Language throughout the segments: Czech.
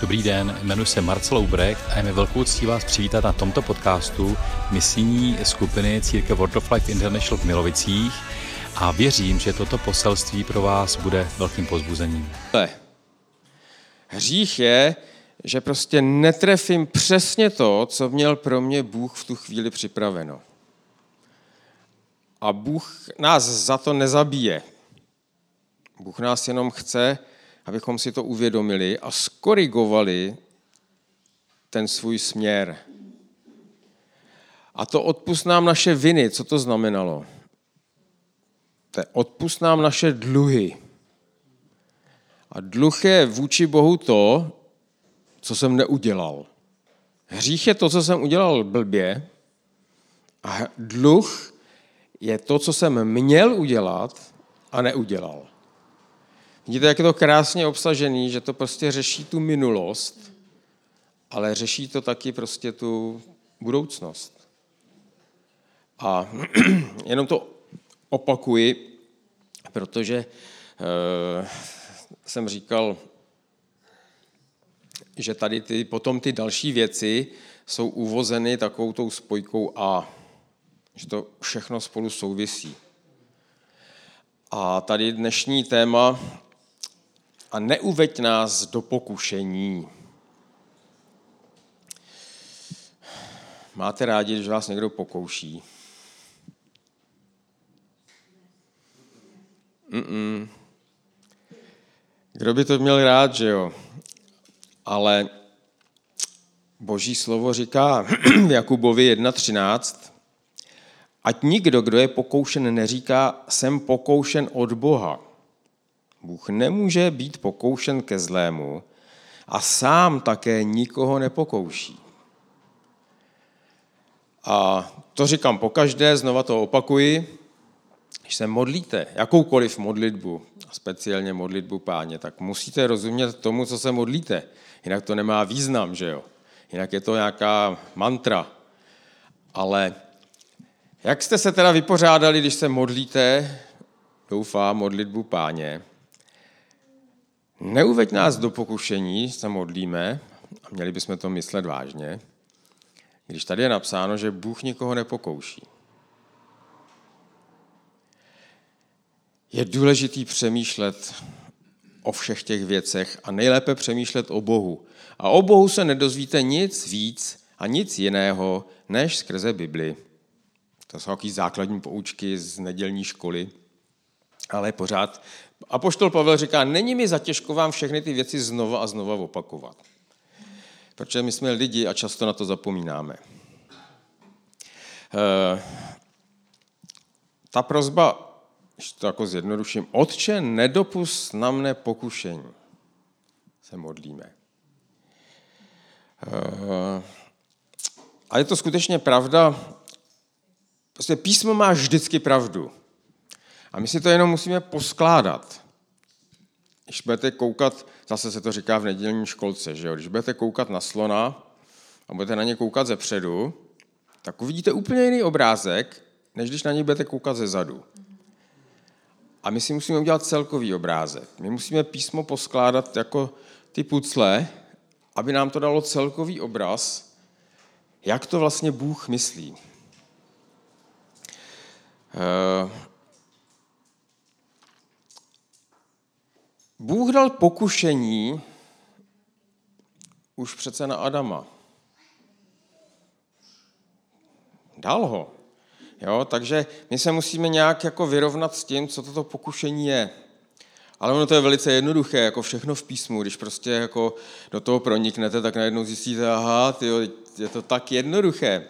Dobrý den, jmenuji se Marcel Ubrecht a je mi velkou ctí vás přivítat na tomto podcastu misijní skupiny Církev World of Life International v Milovicích a věřím, že toto poselství pro vás bude velkým pozbuzením. Hřích je, že prostě netrefím přesně to, co měl pro mě Bůh v tu chvíli připraveno. A Bůh nás za to nezabije. Bůh nás jenom chce, abychom si to uvědomili a skorigovali ten svůj směr. A to odpust nám naše viny. Co to znamenalo? To odpust nám naše dluhy. A dluh je vůči Bohu to, co jsem neudělal. Hřích je to, co jsem udělal blbě a dluh je to, co jsem měl udělat a neudělal. Vidíte, jak je to krásně obsažený, že to prostě řeší tu minulost, ale řeší to taky prostě tu budoucnost. A jenom to opakuji, protože e, jsem říkal, že tady ty, potom ty další věci jsou uvozeny takovou tou spojkou A, že to všechno spolu souvisí. A tady dnešní téma a neuveď nás do pokušení. Máte rádi, když vás někdo pokouší? Mm-mm. Kdo by to měl rád, že jo? Ale boží slovo říká v Jakubovi 1.13, ať nikdo, kdo je pokoušen, neříká, jsem pokoušen od Boha. Bůh nemůže být pokoušen ke zlému a sám také nikoho nepokouší. A to říkám pokaždé, znova to opakuji, když se modlíte, jakoukoliv modlitbu, speciálně modlitbu páně, tak musíte rozumět tomu, co se modlíte. Jinak to nemá význam, že jo? Jinak je to nějaká mantra. Ale jak jste se teda vypořádali, když se modlíte, doufám, modlitbu páně, Neuveď nás do pokušení, se modlíme, a měli bychom to myslet vážně, když tady je napsáno, že Bůh nikoho nepokouší. Je důležitý přemýšlet o všech těch věcech a nejlépe přemýšlet o Bohu. A o Bohu se nedozvíte nic víc a nic jiného, než skrze Bibli. To jsou takové základní poučky z nedělní školy, ale pořád a Pavel říká, není mi zatěžko vám všechny ty věci znova a znova opakovat. Protože my jsme lidi a často na to zapomínáme. E, ta prozba, když to jako zjednoduším, Otče, nedopust na mne pokušení. Se modlíme. E, a je to skutečně pravda. Prostě písmo má vždycky pravdu. A my si to jenom musíme poskládat. Když budete koukat, zase se to říká v nedělní školce, že jo? když budete koukat na slona a budete na ně koukat ze předu, tak uvidíte úplně jiný obrázek, než když na ně budete koukat ze zadu. A my si musíme udělat celkový obrázek. My musíme písmo poskládat jako ty pucle, aby nám to dalo celkový obraz, jak to vlastně Bůh myslí. Eh, Bůh dal pokušení už přece na Adama. Dal ho. Jo, takže my se musíme nějak jako vyrovnat s tím, co toto pokušení je. Ale ono to je velice jednoduché, jako všechno v písmu. Když prostě jako do toho proniknete, tak najednou zjistíte, aha, tyjo, je to tak jednoduché.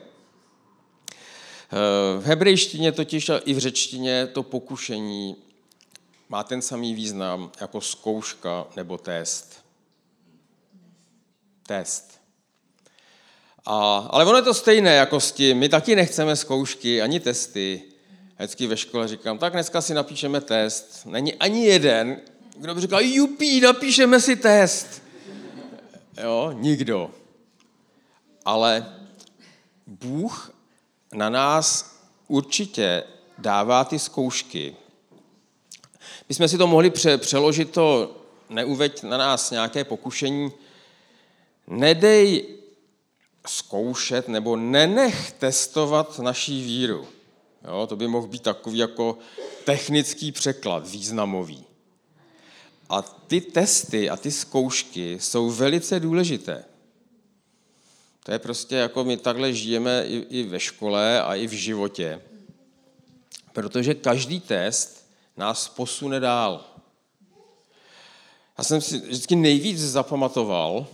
Eh, v hebrejštině totiž a i v řečtině to pokušení má ten samý význam jako zkouška nebo test. Test. A, ale ono je to stejné jako s tím. My taky nechceme zkoušky ani testy. Vždycky ve škole říkám, tak dneska si napíšeme test. Není ani jeden, kdo by říkal, jupí, napíšeme si test. Jo, nikdo. Ale Bůh na nás určitě dává ty zkoušky, my jsme si to mohli pře- přeložit to neuveď na nás nějaké pokušení, nedej zkoušet nebo nenech testovat naší víru. Jo, to by mohl být takový jako technický překlad, významový. A ty testy a ty zkoušky jsou velice důležité. To je prostě jako my takhle žijeme i, i ve škole a i v životě. Protože každý test nás posune dál. Já jsem si vždycky nejvíc zapamatoval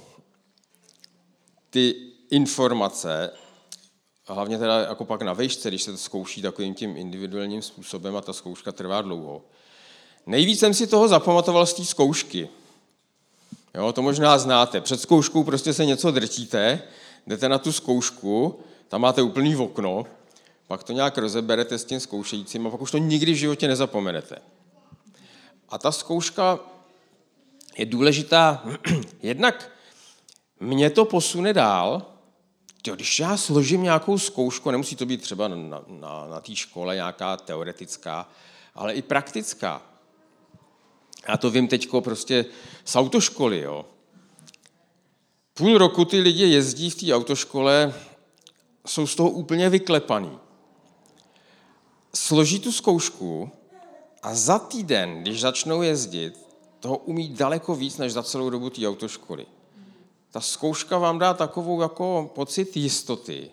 ty informace, hlavně teda jako pak na vejšce, když se to zkouší takovým tím individuálním způsobem a ta zkouška trvá dlouho. Nejvíc jsem si toho zapamatoval z té zkoušky. Jo, to možná znáte. Před zkouškou prostě se něco drtíte, jdete na tu zkoušku, tam máte úplný okno, pak to nějak rozeberete s tím zkoušejícím a pak už to nikdy v životě nezapomenete. A ta zkouška je důležitá jednak mě to posune dál, když já složím nějakou zkoušku, nemusí to být třeba na, na, na té škole nějaká teoretická, ale i praktická. Já to vím teď prostě z autoškoly. Jo. Půl roku ty lidi jezdí v té autoškole, jsou z toho úplně vyklepaný. Složí tu zkoušku a za týden, když začnou jezdit, toho umí daleko víc, než za celou dobu té autoškoly. Ta zkouška vám dá takovou jako pocit jistoty.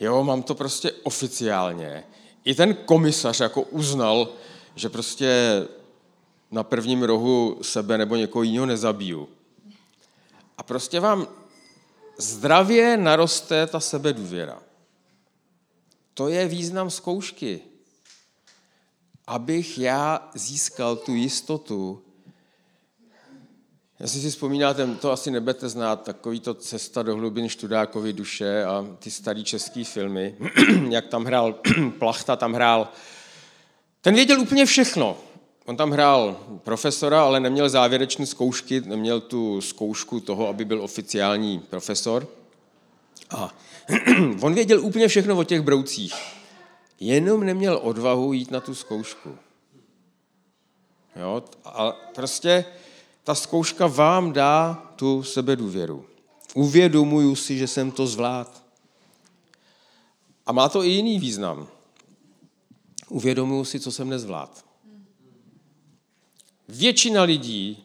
Jo, mám to prostě oficiálně. I ten komisař jako uznal, že prostě na prvním rohu sebe nebo někoho jiného nezabiju. A prostě vám zdravě naroste ta sebedůvěra. To je význam zkoušky. Abych já získal tu jistotu, Jestli si vzpomínáte, to asi nebete znát, takový to Cesta do hlubin Študákovy duše a ty starý český filmy, jak tam hrál Plachta, tam hrál, ten věděl úplně všechno. On tam hrál profesora, ale neměl závěrečné zkoušky, neměl tu zkoušku toho, aby byl oficiální profesor. A on věděl úplně všechno o těch broucích. Jenom neměl odvahu jít na tu zkoušku. Jo? A prostě ta zkouška vám dá tu sebedůvěru. Uvědomuju si, že jsem to zvlád. A má to i jiný význam. Uvědomuju si, co jsem nezvlád. Většina lidí,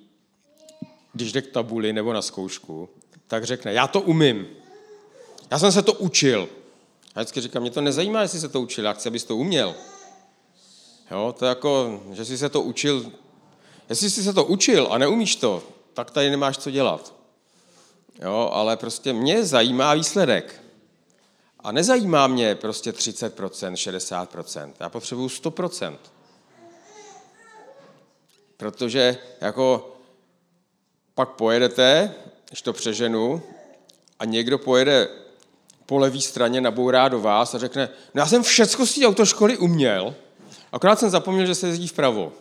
když jde k tabuli nebo na zkoušku, tak řekne, já to umím. Já jsem se to učil. A vždycky říkám, mě to nezajímá, jestli se to učil, já chci, abys to uměl. Jo, to je jako, že jsi se to učil, Jestli jsi se to učil a neumíš to, tak tady nemáš co dělat. Jo, ale prostě mě zajímá výsledek. A nezajímá mě prostě 30%, 60%. Já potřebuju 100%. Protože jako pak pojedete, když to přeženu, a někdo pojede po levé straně, nabourá do vás a řekne, no já jsem všecko z té autoškoly uměl, akorát jsem zapomněl, že se jezdí vpravo.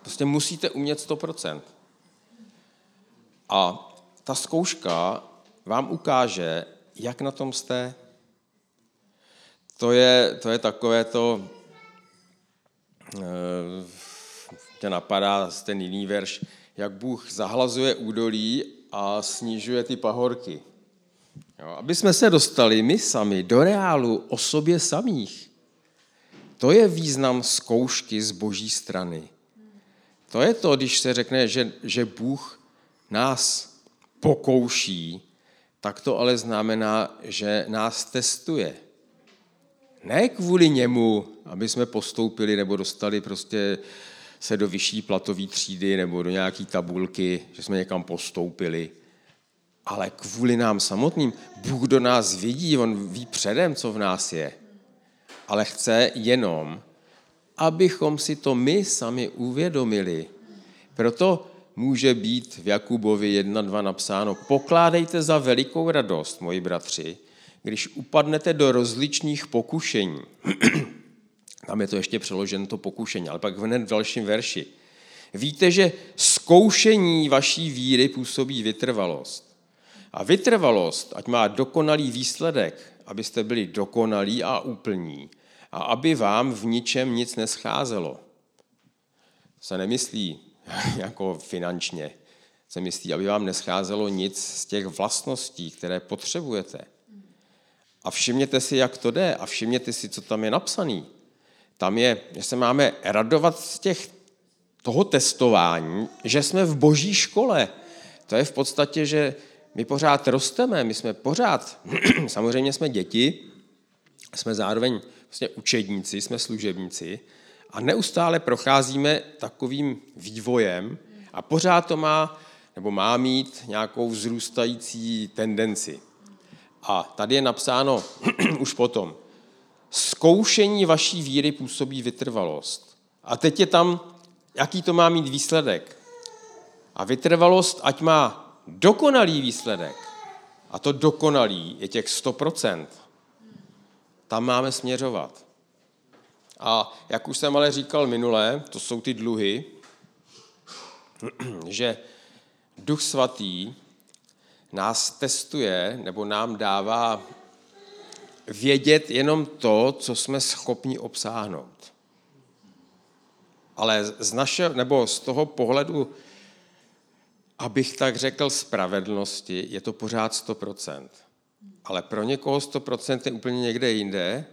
Prostě musíte umět 100%. A ta zkouška vám ukáže, jak na tom jste. To je, to je takové to, tě eh, napadá ten jiný verš, jak Bůh zahlazuje údolí a snižuje ty pahorky. Jo, aby jsme se dostali my sami do reálu o sobě samých. To je význam zkoušky z boží strany. To je to, když se řekne, že, že Bůh nás pokouší, tak to ale znamená, že nás testuje. Ne kvůli němu, aby jsme postoupili nebo dostali prostě se do vyšší platové třídy nebo do nějaké tabulky, že jsme někam postoupili, ale kvůli nám samotným. Bůh do nás vidí, on ví předem, co v nás je. Ale chce jenom, abychom si to my sami uvědomili. Proto může být v Jakubovi 1.2 napsáno, pokládejte za velikou radost, moji bratři, když upadnete do rozličných pokušení. Tam je to ještě přeloženo to pokušení, ale pak hned v dalším verši. Víte, že zkoušení vaší víry působí vytrvalost. A vytrvalost, ať má dokonalý výsledek, abyste byli dokonalí a úplní, a aby vám v ničem nic nescházelo. Se nemyslí jako finančně. se myslí, aby vám nescházelo nic z těch vlastností, které potřebujete. A všimněte si, jak to jde a všimněte si, co tam je napsaný. Tam je, že se máme radovat z těch, toho testování, že jsme v boží škole. To je v podstatě, že my pořád rosteme, my jsme pořád, samozřejmě jsme děti, jsme zároveň vlastně učedníci, jsme služebníci a neustále procházíme takovým vývojem a pořád to má, nebo má mít nějakou vzrůstající tendenci. A tady je napsáno už potom, zkoušení vaší víry působí vytrvalost. A teď je tam, jaký to má mít výsledek. A vytrvalost, ať má dokonalý výsledek. A to dokonalý je těch 100%. Tam máme směřovat. A jak už jsem ale říkal minule, to jsou ty dluhy, že Duch Svatý nás testuje nebo nám dává vědět jenom to, co jsme schopni obsáhnout. Ale z našeho, nebo z toho pohledu, abych tak řekl, spravedlnosti, je to pořád 100%. Ale pro někoho 100% je úplně někde jinde,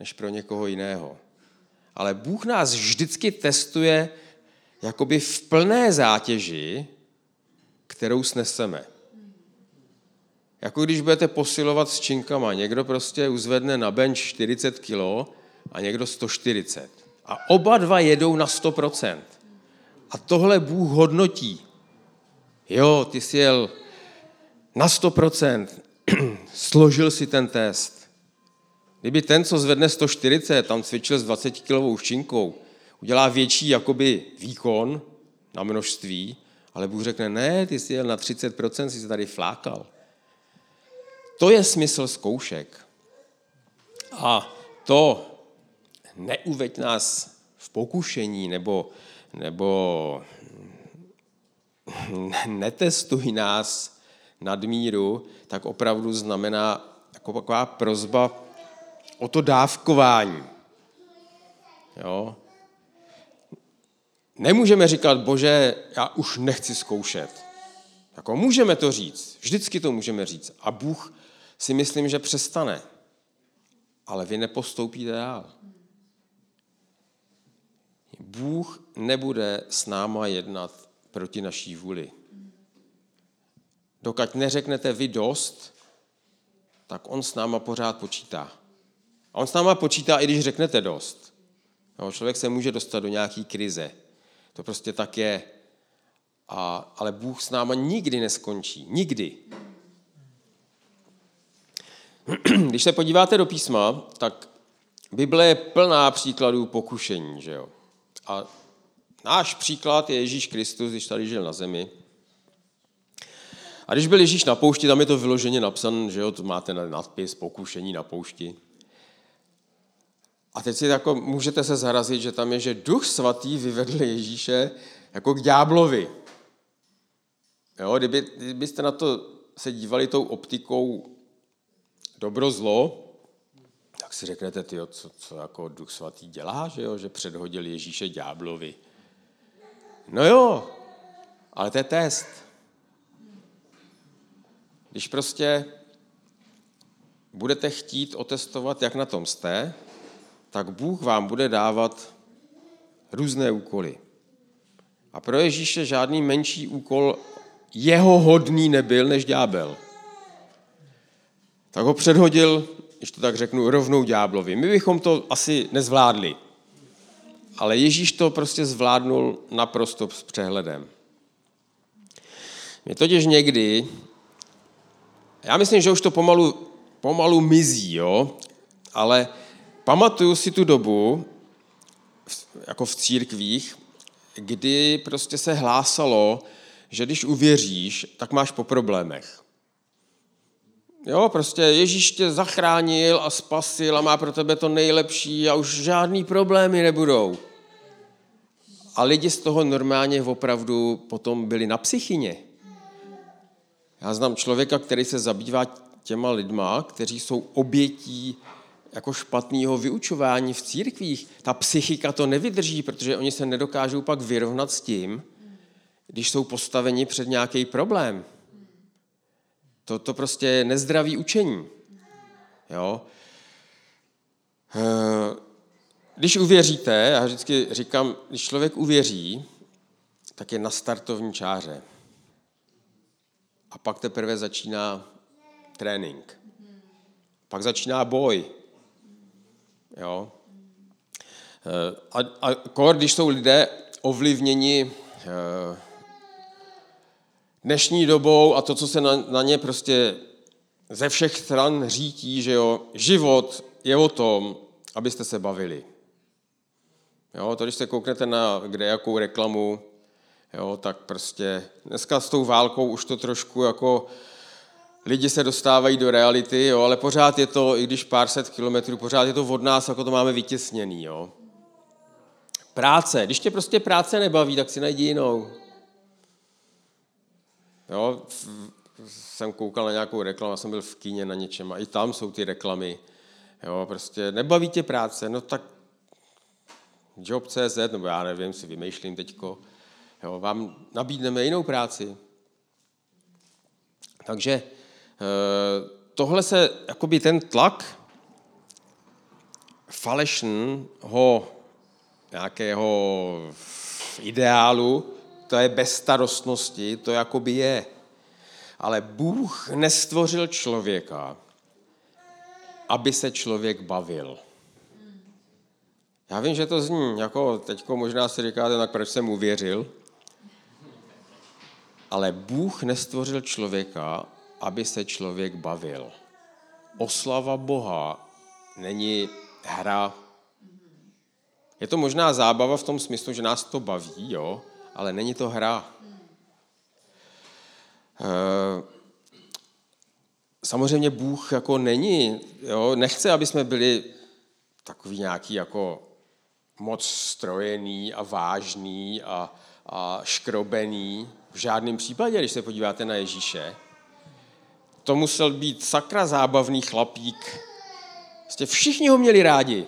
než pro někoho jiného. Ale Bůh nás vždycky testuje jakoby v plné zátěži, kterou sneseme. Jako když budete posilovat s činkama. Někdo prostě uzvedne na bench 40 kg a někdo 140. A oba dva jedou na 100%. A tohle Bůh hodnotí. Jo, ty jsi jel na 100%, složil si ten test. Kdyby ten, co zvedne 140, tam cvičil s 20 kilovou ščinkou, udělá větší jakoby výkon na množství, ale Bůh řekne, ne, ty jsi jel na 30%, jsi se tady flákal. To je smysl zkoušek. A to neuveď nás v pokušení nebo, nebo netestuj nás nadmíru, tak opravdu znamená jako taková prozba o to dávkování. Jo? Nemůžeme říkat, bože, já už nechci zkoušet. Jako můžeme to říct, vždycky to můžeme říct. A Bůh si myslím, že přestane. Ale vy nepostoupíte dál. Bůh nebude s náma jednat proti naší vůli. Dokud neřeknete vy dost, tak on s náma pořád počítá. A on s náma počítá, i když řeknete dost. No, člověk se může dostat do nějaké krize. To prostě tak je. A, ale Bůh s náma nikdy neskončí. Nikdy. Když se podíváte do písma, tak Bible je plná příkladů pokušení. Že jo? A náš příklad je Ježíš Kristus, když tady žil na zemi. A když byl Ježíš na poušti, tam je to vyloženě napsané, že jo, to máte nadpis pokušení na poušti. A teď si jako můžete se zarazit, že tam je, že duch svatý vyvedl Ježíše jako k ďáblovi. Jo, kdyby, kdybyste na to se dívali tou optikou dobro, zlo, tak si řeknete, tyjo, co, co jako duch svatý dělá, že, jo? že předhodil Ježíše ďáblovi. No jo, ale to je test. Když prostě budete chtít otestovat, jak na tom jste, tak Bůh vám bude dávat různé úkoly. A pro Ježíše žádný menší úkol jeho hodný nebyl než ďábel tak ho předhodil, když to tak řeknu, rovnou ďáblovi. My bychom to asi nezvládli. Ale Ježíš to prostě zvládnul naprosto s přehledem. Mě totiž někdy, já myslím, že už to pomalu, pomalu mizí, jo? ale pamatuju si tu dobu, jako v církvích, kdy prostě se hlásalo, že když uvěříš, tak máš po problémech. Jo, prostě Ježíš tě zachránil a spasil a má pro tebe to nejlepší a už žádný problémy nebudou. A lidi z toho normálně opravdu potom byli na psychině. Já znám člověka, který se zabývá těma lidma, kteří jsou obětí jako špatného vyučování v církvích. Ta psychika to nevydrží, protože oni se nedokážou pak vyrovnat s tím, když jsou postaveni před nějaký problém. To, to prostě je nezdravý učení. Jo? Eh, když uvěříte, já vždycky říkám, když člověk uvěří, tak je na startovní čáře. A pak teprve začíná trénink. Pak začíná boj. Jo? Eh, a, a kor, když jsou lidé ovlivněni eh, dnešní dobou a to, co se na, na ně prostě ze všech stran řítí, že jo, život je o tom, abyste se bavili. Jo, to, když se kouknete na kde jakou reklamu, jo, tak prostě dneska s tou válkou už to trošku jako lidi se dostávají do reality, jo, ale pořád je to, i když pár set kilometrů, pořád je to od nás, jako to máme vytěsněný. Jo. Práce. Když tě prostě práce nebaví, tak si najdi jinou. Jo, jsem koukal na nějakou reklamu, jsem byl v kíně na něčem a i tam jsou ty reklamy. Jo, prostě nebaví tě práce, no tak job.cz, nebo já nevím, si vymýšlím teďko, jo, vám nabídneme jinou práci. Takže eh, tohle se, jakoby ten tlak falešného nějakého ideálu, to je bezstarostnosti, to jakoby je. Ale Bůh nestvořil člověka, aby se člověk bavil. Já vím, že to zní, jako teďko možná si říkáte, tak proč jsem uvěřil, ale Bůh nestvořil člověka, aby se člověk bavil. Oslava Boha není hra. Je to možná zábava v tom smyslu, že nás to baví, jo, ale není to hra. Eh, samozřejmě Bůh jako není, jo, nechce, aby jsme byli takový nějaký jako moc strojený a vážný a, a škrobený. V žádném případě, když se podíváte na Ježíše. To musel být sakra zábavný chlapík. Vlastně všichni ho měli rádi.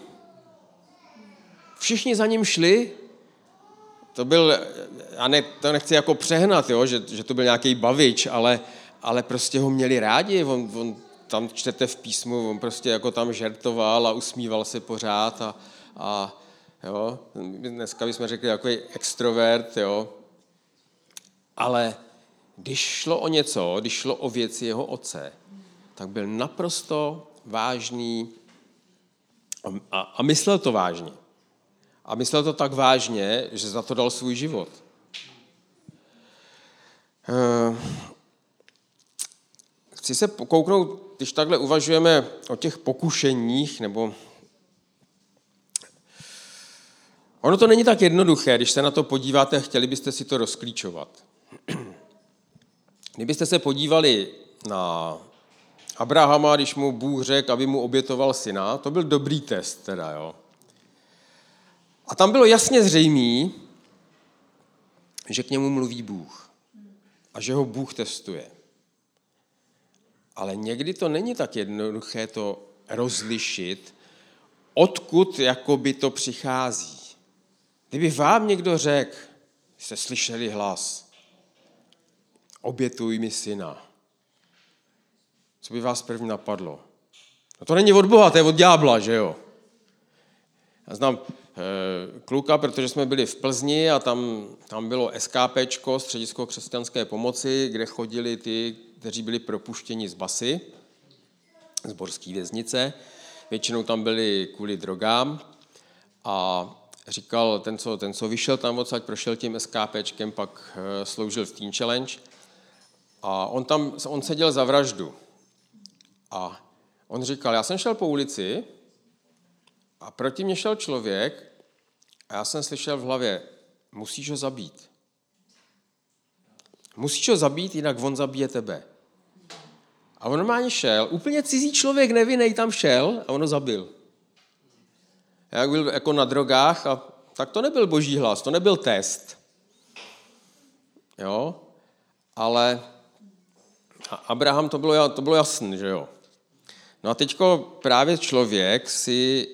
Všichni za ním šli. To byl, já ne, to nechci jako přehnat, jo, že, že to byl nějaký bavič, ale, ale prostě ho měli rádi. On, on tam čtete v písmu, on prostě jako tam žertoval a usmíval se pořád a, a Jo? Dneska bychom řekli jako extrovert, jo? ale když šlo o něco, když šlo o věci jeho otce, tak byl naprosto vážný a, a, myslel to vážně. A myslel to tak vážně, že za to dal svůj život. Eh, chci se pokouknout, když takhle uvažujeme o těch pokušeních nebo Ono to není tak jednoduché, když se na to podíváte chtěli byste si to rozklíčovat. Kdybyste se podívali na Abrahama, když mu Bůh řekl, aby mu obětoval syna, to byl dobrý test teda, jo. A tam bylo jasně zřejmé, že k němu mluví Bůh a že ho Bůh testuje. Ale někdy to není tak jednoduché to rozlišit, odkud jakoby to přichází. Kdyby vám někdo řekl, jste slyšeli hlas, obětuj mi syna, co by vás první napadlo? No to není od Boha, to je od ďábla, že jo? Já znám e, kluka, protože jsme byli v Plzni a tam, tam bylo SKPčko, Středisko křesťanské pomoci, kde chodili ty, kteří byli propuštěni z basy, z borské věznice. Většinou tam byli kvůli drogám a říkal, ten co, ten, co vyšel tam odsaď, prošel tím SKPčkem, pak eh, sloužil v Teen Challenge a on tam, on seděl za vraždu. A on říkal, já jsem šel po ulici a proti mě šel člověk a já jsem slyšel v hlavě, musíš ho zabít. Musíš ho zabít, jinak on zabije tebe. A on normálně šel, úplně cizí člověk, nevinný, tam šel a on ho zabil jak byl jako na drogách, a tak to nebyl boží hlas, to nebyl test. Jo? Ale Abraham to bylo, to bylo jasné, že jo. No a teďko právě člověk si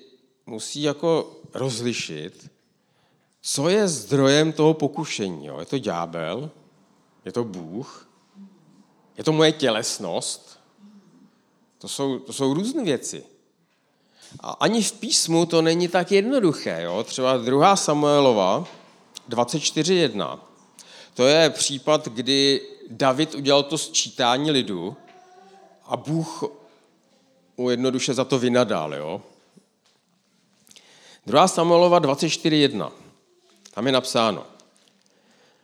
musí jako rozlišit, co je zdrojem toho pokušení. Jo? Je to ďábel, je to Bůh, je to moje tělesnost. To jsou, to jsou různé věci. A ani v písmu to není tak jednoduché. Jo? Třeba 2. Samuelova 24.1. To je případ, kdy David udělal to sčítání lidu a Bůh mu jednoduše za to vynadal. Jo? 2. Samuelova 24.1. Tam je napsáno.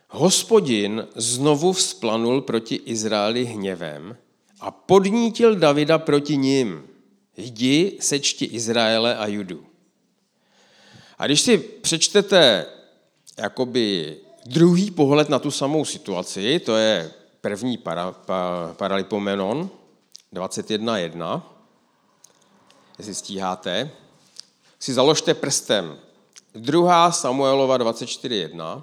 Hospodin znovu vzplanul proti Izraeli hněvem a podnítil Davida proti ním. Jdi, sečti Izraele a Judu. A když si přečtete jakoby druhý pohled na tu samou situaci, to je první para, pa, paralipomenon 21.1, jestli stíháte, si založte prstem. Druhá Samuelova 24.1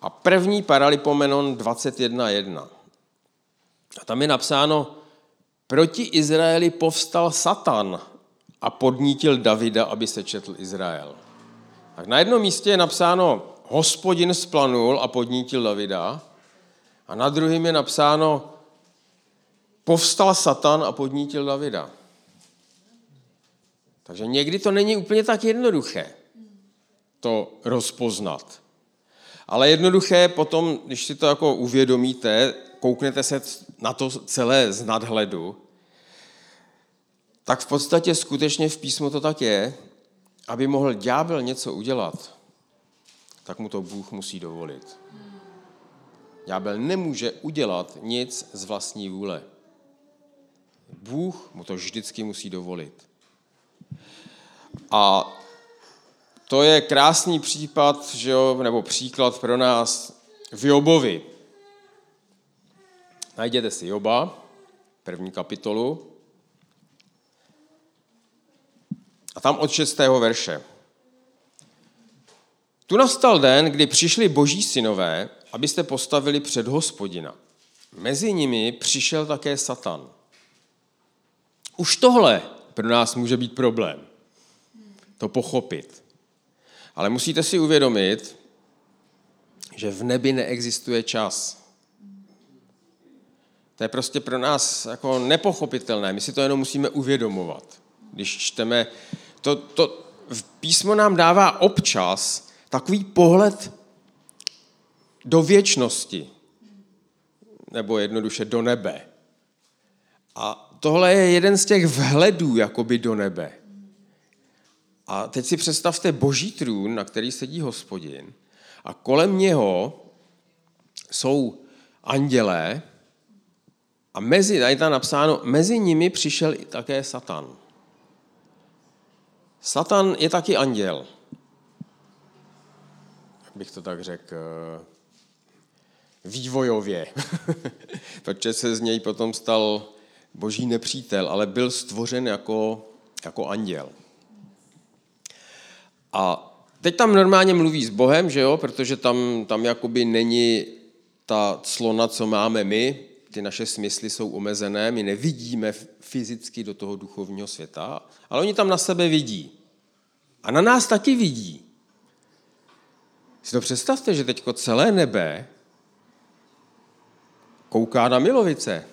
a první paralipomenon 21.1. A tam je napsáno, proti Izraeli povstal Satan a podnítil Davida, aby se četl Izrael. Tak na jednom místě je napsáno, hospodin splanul a podnítil Davida, a na druhém je napsáno, povstal Satan a podnítil Davida. Takže někdy to není úplně tak jednoduché to rozpoznat. Ale jednoduché potom, když si to jako uvědomíte, kouknete se na to celé z nadhledu, tak v podstatě skutečně v písmu to tak je, aby mohl ďábel něco udělat, tak mu to Bůh musí dovolit. Ďábel nemůže udělat nic z vlastní vůle. Bůh mu to vždycky musí dovolit. A to je krásný případ, že jo, nebo příklad pro nás v Jobovi. Najděte si Joba, první kapitolu. A tam od šestého verše. Tu nastal den, kdy přišli boží synové, abyste postavili před hospodina. Mezi nimi přišel také Satan. Už tohle pro nás může být problém. To pochopit. Ale musíte si uvědomit, že v nebi neexistuje čas. To je prostě pro nás jako nepochopitelné. My si to jenom musíme uvědomovat. Když čteme, to, to písmo nám dává občas takový pohled do věčnosti, nebo jednoduše do nebe. A tohle je jeden z těch vhledů jakoby do nebe. A teď si představte boží trůn, na který sedí hospodin a kolem něho jsou andělé a mezi, tady tam napsáno, mezi nimi přišel i také Satan. Satan je taky anděl. Bych to tak řekl, vývojově. Protože se z něj potom stal boží nepřítel, ale byl stvořen jako, jako anděl. A teď tam normálně mluví s Bohem, že jo, protože tam, tam jakoby není ta clona, co máme my, ty naše smysly jsou omezené, my nevidíme fyzicky do toho duchovního světa, ale oni tam na sebe vidí. A na nás taky vidí. Si to představte, že teď celé nebe kouká na milovice.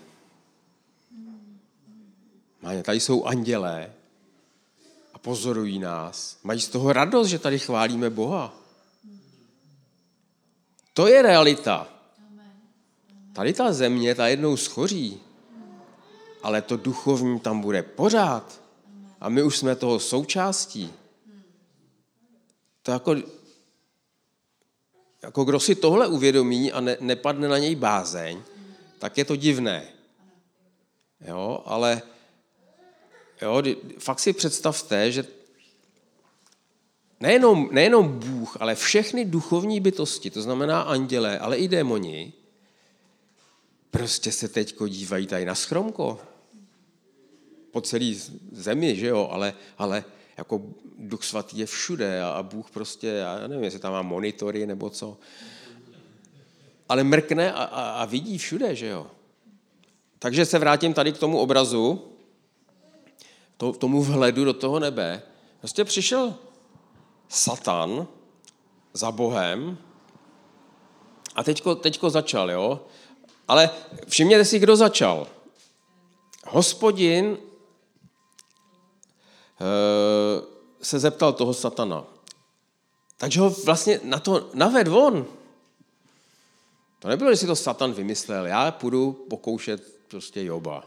Tady jsou andělé, pozorují nás, mají z toho radost, že tady chválíme Boha. To je realita. Tady ta země, ta jednou schoří, ale to duchovní tam bude pořád. A my už jsme toho součástí. To jako, jako kdo si tohle uvědomí a ne, nepadne na něj bázeň, tak je to divné. Jo, ale Jo, fakt si představte, že nejenom, nejenom Bůh, ale všechny duchovní bytosti, to znamená andělé, ale i démoni, prostě se teď dívají tady na schromko. Po celé zemi, že jo, ale, ale jako Duch Svatý je všude a, a Bůh prostě, já nevím, jestli tam má monitory nebo co, ale mrkne a, a, a vidí všude, že jo. Takže se vrátím tady k tomu obrazu, to, tomu vhledu do toho nebe, prostě přišel Satan za Bohem. A teďko, teďko začal, jo? Ale všimněte si, kdo začal. Hospodin eh, se zeptal toho satana. Takže ho vlastně na to naved on. To nebylo, že si to Satan vymyslel. Já půjdu pokoušet prostě Joba.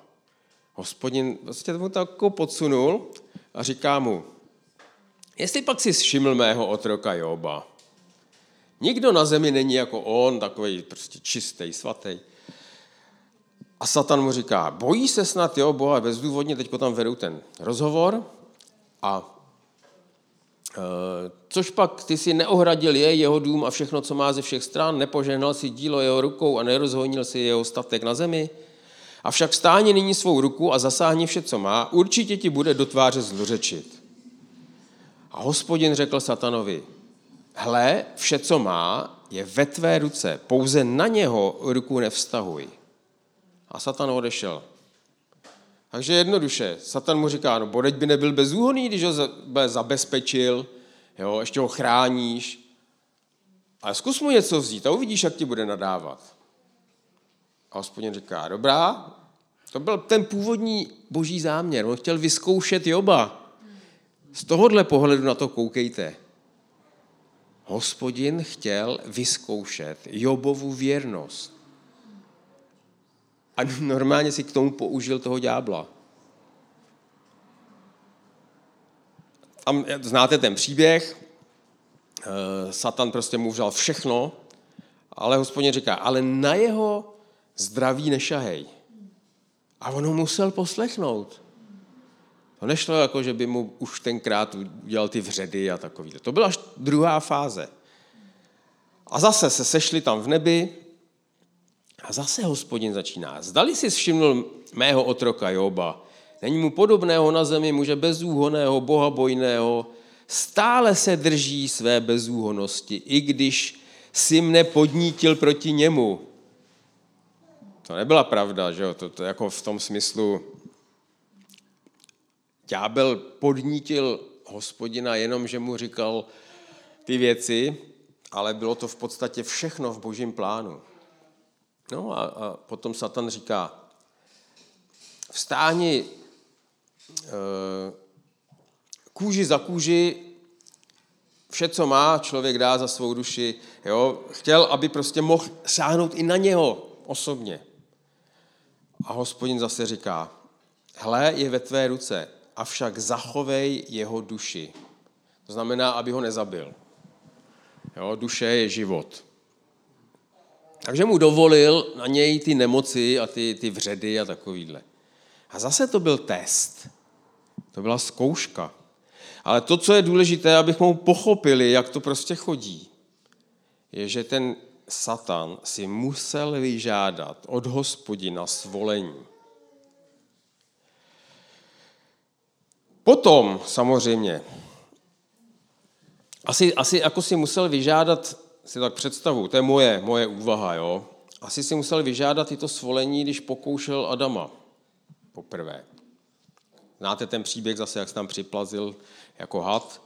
Hospodin vlastně mu to jako podsunul a říká mu, jestli pak si všiml mého otroka Joba, nikdo na zemi není jako on, takový prostě čistý, svatý. A Satan mu říká, bojí se snad, jo, Boha, bezdůvodně, teďko tam vedou ten rozhovor a e, což pak ty si neohradil je, jeho dům a všechno, co má ze všech stran, nepožehnal si dílo jeho rukou a nerozhonil si jeho statek na zemi. Avšak stáni nyní svou ruku a zasáhni vše, co má, určitě ti bude do tváře zlořečit. A hospodin řekl satanovi, hle, vše, co má, je ve tvé ruce, pouze na něho ruku nevztahuj. A Satan odešel. Takže jednoduše, Satan mu říká, no bodeď by nebyl bezúhonný, když ho zabezpečil, jo, ještě ho chráníš, ale zkus mu něco vzít a uvidíš, jak ti bude nadávat. A hospodin říká, dobrá, to byl ten původní boží záměr. On chtěl vyzkoušet Joba. Z tohohle pohledu na to koukejte. Hospodin chtěl vyzkoušet Jobovu věrnost. A normálně si k tomu použil toho ďábla. Tam znáte ten příběh, eh, Satan prostě mu vzal všechno, ale hospodin říká, ale na jeho zdraví nešahej. A on ho musel poslechnout. To nešlo jako, že by mu už tenkrát udělal ty vředy a takový. To byla až druhá fáze. A zase se sešli tam v nebi a zase hospodin začíná. Zdali si všimnul mého otroka Joba, není mu podobného na zemi muže bezúhoného, bohabojného, stále se drží své bezúhonosti, i když si mne podnítil proti němu. To nebyla pravda, že jo? To, to jako v tom smyslu, ďábel podnítil hospodina jenom, že mu říkal ty věci, ale bylo to v podstatě všechno v božím plánu. No a, a potom Satan říká, vstáni e, kůži za kůži, vše, co má, člověk dá za svou duši. Jo? Chtěl, aby prostě mohl sáhnout i na něho osobně. A hospodin zase říká, hle, je ve tvé ruce, avšak zachovej jeho duši. To znamená, aby ho nezabil. Jo, duše je život. Takže mu dovolil na něj ty nemoci a ty, ty vředy a takovýhle. A zase to byl test. To byla zkouška. Ale to, co je důležité, abychom pochopili, jak to prostě chodí, je, že ten Satan si musel vyžádat od hospodina svolení. Potom samozřejmě, asi, asi jako si musel vyžádat, si tak představu, to je moje, moje úvaha, jo? asi si musel vyžádat tyto svolení, když pokoušel Adama poprvé. Znáte ten příběh zase, jak se tam připlazil jako had,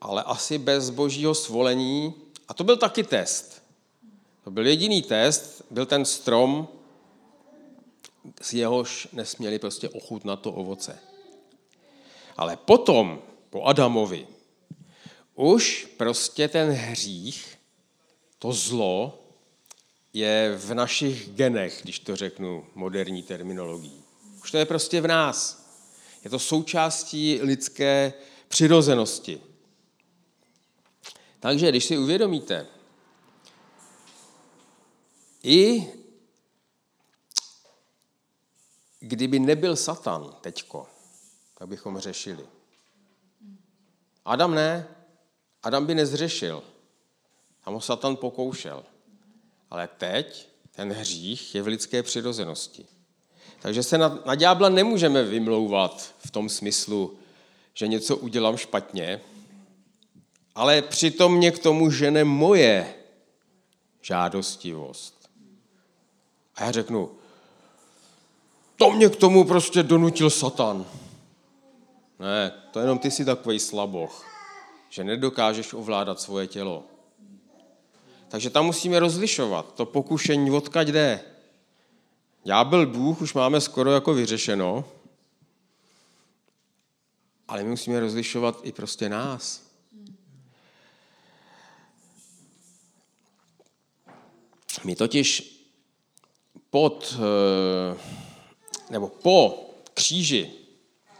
ale asi bez božího svolení, a to byl taky test. To byl jediný test, byl ten strom, z jehož nesměli prostě ochutnat to ovoce. Ale potom, po Adamovi, už prostě ten hřích, to zlo, je v našich genech, když to řeknu moderní terminologií. Už to je prostě v nás. Je to součástí lidské přirozenosti. Takže když si uvědomíte, i kdyby nebyl Satan teďko, tak bychom řešili. Adam ne. Adam by nezřešil. Tam ho Satan pokoušel. Ale teď ten hřích je v lidské přirozenosti. Takže se na, na ďábla nemůžeme vymlouvat v tom smyslu, že něco udělám špatně, ale přitom mě k tomu žene moje žádostivost. A já řeknu, to mě k tomu prostě donutil Satan. Ne, to jenom ty si takový slaboch, že nedokážeš ovládat svoje tělo. Takže tam musíme rozlišovat to pokušení, odkaď jde. byl Bůh už máme skoro jako vyřešeno, ale my musíme rozlišovat i prostě nás. My totiž pod, eh, nebo po kříži,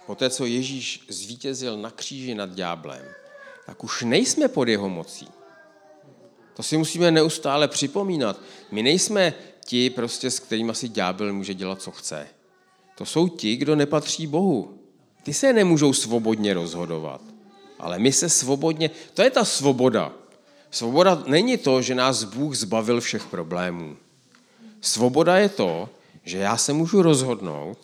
po té, co Ježíš zvítězil na kříži nad dňáblem, tak už nejsme pod jeho mocí. To si musíme neustále připomínat. My nejsme ti, prostě, s kterými si ďábel může dělat, co chce. To jsou ti, kdo nepatří Bohu. Ty se nemůžou svobodně rozhodovat. Ale my se svobodně... To je ta svoboda. Svoboda není to, že nás Bůh zbavil všech problémů. Svoboda je to, že já se můžu rozhodnout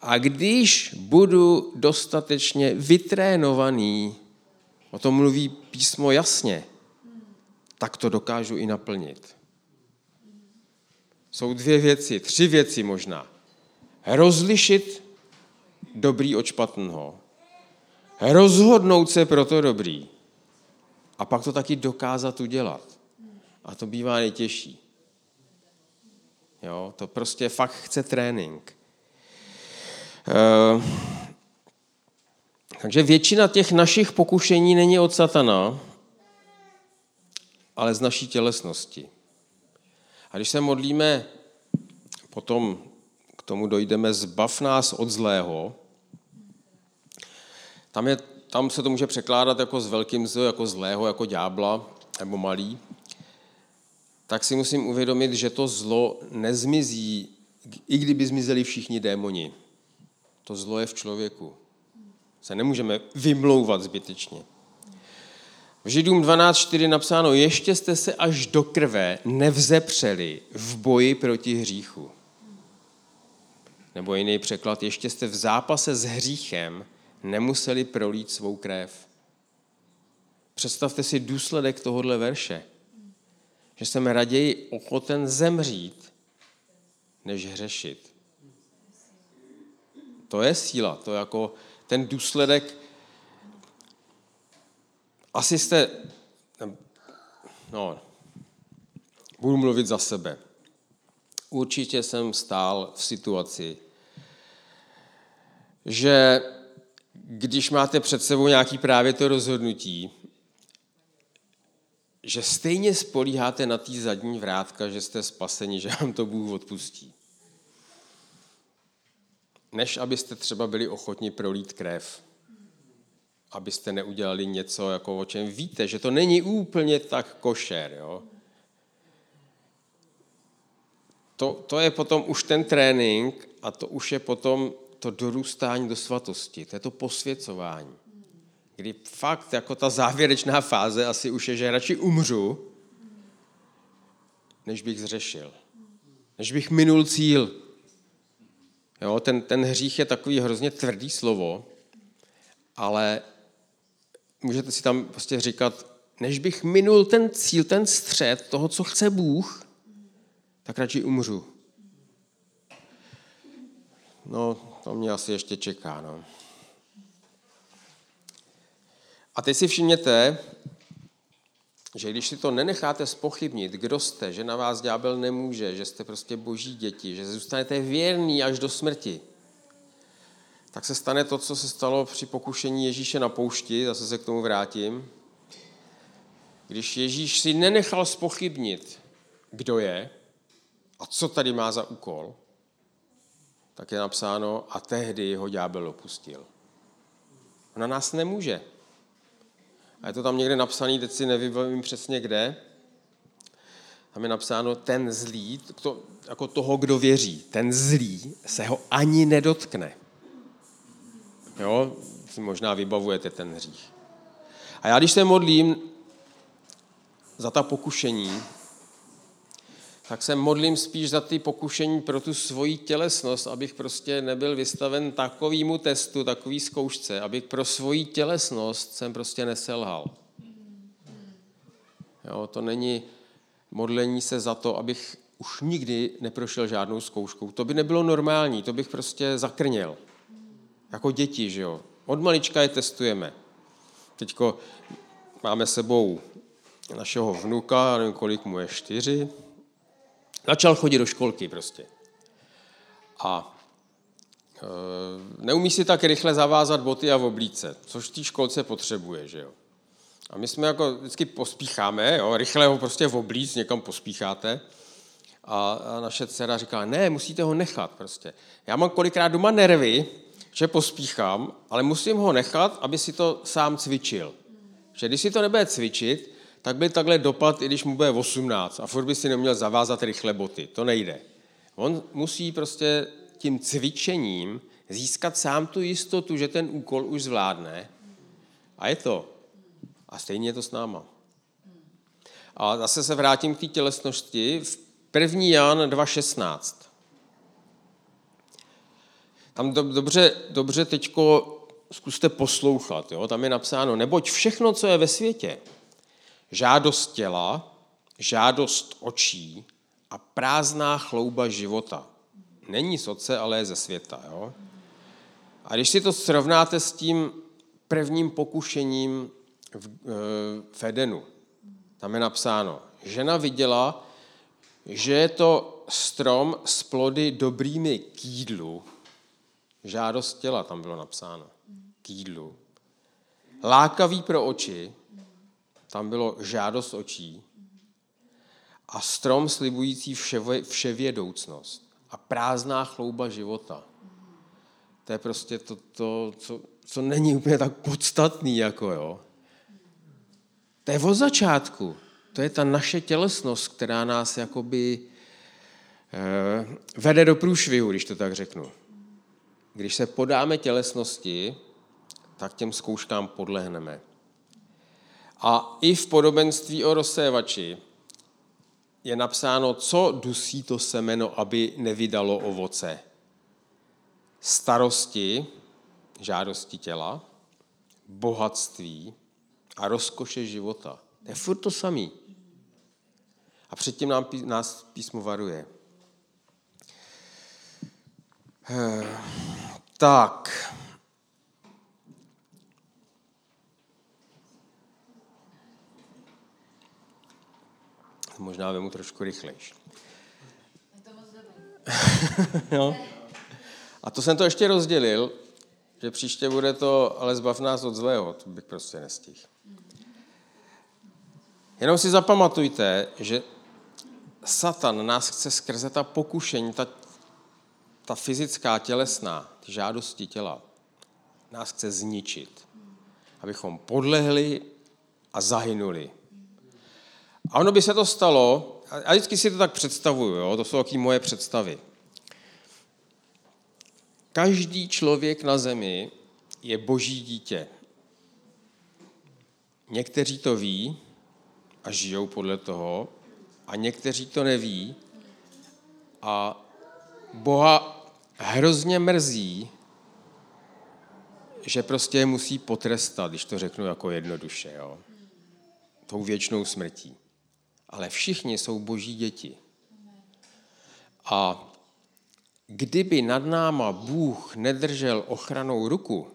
a když budu dostatečně vytrénovaný, o tom mluví písmo jasně, tak to dokážu i naplnit. Jsou dvě věci, tři věci možná. Rozlišit dobrý od špatného. Rozhodnout se pro to dobrý. A pak to taky dokázat udělat. A to bývá nejtěžší. Jo, to prostě fakt chce trénink. E, takže většina těch našich pokušení není od satana, ale z naší tělesnosti. A když se modlíme, potom k tomu dojdeme, zbav nás od zlého, tam, je, tam se to může překládat jako s velkým z, jako zlého, jako ďábla, nebo malý, tak si musím uvědomit, že to zlo nezmizí, i kdyby zmizeli všichni démoni. To zlo je v člověku. Se nemůžeme vymlouvat zbytečně. V Židům 12.4 napsáno, ještě jste se až do krve nevzepřeli v boji proti hříchu. Nebo jiný překlad, ještě jste v zápase s hříchem nemuseli prolít svou krev. Představte si důsledek tohohle verše. Že jsem raději ochoten zemřít, než hřešit. To je síla, to je jako ten důsledek asi jste, no, budu mluvit za sebe. Určitě jsem stál v situaci, že když máte před sebou nějaký právě to rozhodnutí, že stejně spolíháte na tý zadní vrátka, že jste spaseni, že vám to Bůh odpustí. Než abyste třeba byli ochotni prolít krev abyste neudělali něco, jako o čem víte, že to není úplně tak košer. Jo? To, to je potom už ten trénink a to už je potom to dorůstání do svatosti, to je to posvěcování. Kdy fakt jako ta závěrečná fáze asi už je, že radši umřu, než bych zřešil. Než bych minul cíl. Jo, ten, ten hřích je takový hrozně tvrdý slovo, ale můžete si tam prostě říkat, než bych minul ten cíl, ten střed toho, co chce Bůh, tak radši umřu. No, to mě asi ještě čeká. No. A teď si všimněte, že když si to nenecháte spochybnit, kdo jste, že na vás ďábel nemůže, že jste prostě boží děti, že zůstanete věrný až do smrti, tak se stane to, co se stalo při pokušení Ježíše na poušti, zase se k tomu vrátím. Když Ježíš si nenechal spochybnit, kdo je a co tady má za úkol, tak je napsáno, a tehdy ho ďábel opustil. Na nás nemůže. A je to tam někde napsané, teď si nevybavím přesně kde. Tam je napsáno, ten zlý, to, jako toho, kdo věří, ten zlý se ho ani nedotkne. Jo? Si možná vybavujete ten hřích. A já když se modlím za ta pokušení, tak se modlím spíš za ty pokušení pro tu svoji tělesnost, abych prostě nebyl vystaven takovýmu testu, takový zkoušce, abych pro svoji tělesnost jsem prostě neselhal. Jo, to není modlení se za to, abych už nikdy neprošel žádnou zkouškou. To by nebylo normální, to bych prostě zakrněl. Jako děti, že jo. Od malička je testujeme. Teďko máme sebou našeho vnuka, nevím, kolik mu je, čtyři, začal chodit do školky prostě. A e, neumí si tak rychle zavázat boty a v oblíce, což v té školce potřebuje, že jo. A my jsme jako vždycky pospícháme, jo, rychle ho prostě v oblíc někam pospícháte. A, a naše dcera říká, ne, musíte ho nechat prostě. Já mám kolikrát doma nervy, že pospíchám, ale musím ho nechat, aby si to sám cvičil. Že když si to nebude cvičit, tak by takhle dopad, i když mu bude 18 a furt by si neměl zavázat rychle boty. To nejde. On musí prostě tím cvičením získat sám tu jistotu, že ten úkol už zvládne. A je to. A stejně je to s náma. A zase se vrátím k té tělesnosti. V 1. Jan 2.16. Tam dobře, dobře teďko zkuste poslouchat. Jo? Tam je napsáno, neboť všechno, co je ve světě, žádost těla, žádost očí a prázdná chlouba života. Není z oce, ale je ze světa. Jo? A když si to srovnáte s tím prvním pokušením v, e, v Edenu, tam je napsáno, žena viděla, že je to strom s plody dobrými k jídlu, žádost těla tam bylo napsáno, k jídlu. Lákavý pro oči, tam bylo žádost očí. A strom slibující vševědoucnost. A prázdná chlouba života. To je prostě to, to co, co není úplně tak podstatný, jako jo. To je od začátku. To je ta naše tělesnost, která nás jakoby eh, vede do průšvihu, když to tak řeknu. Když se podáme tělesnosti, tak těm zkouškám podlehneme. A i v podobenství o rozsévači je napsáno, co dusí to semeno, aby nevydalo ovoce. Starosti, žádosti těla, bohatství a rozkoše života. To je furt to samý. A předtím nám, nás písmo varuje. Eh, tak. Možná vemu trošku rychlejší. no. A to jsem to ještě rozdělil, že příště bude to, ale zbav nás od zlého, to bych prostě nestihl. Jenom si zapamatujte, že Satan nás chce skrze ta pokušení, ta, ta fyzická, tělesná, ty žádosti těla, nás chce zničit. Abychom podlehli a zahynuli. A ono by se to stalo, a vždycky si to tak představuju, jo? to jsou taky moje představy. Každý člověk na zemi je boží dítě. Někteří to ví a žijou podle toho, a někteří to neví. A Boha hrozně mrzí, že prostě je musí potrestat, když to řeknu jako jednoduše, jo? tou věčnou smrtí ale všichni jsou boží děti. A kdyby nad náma Bůh nedržel ochranou ruku,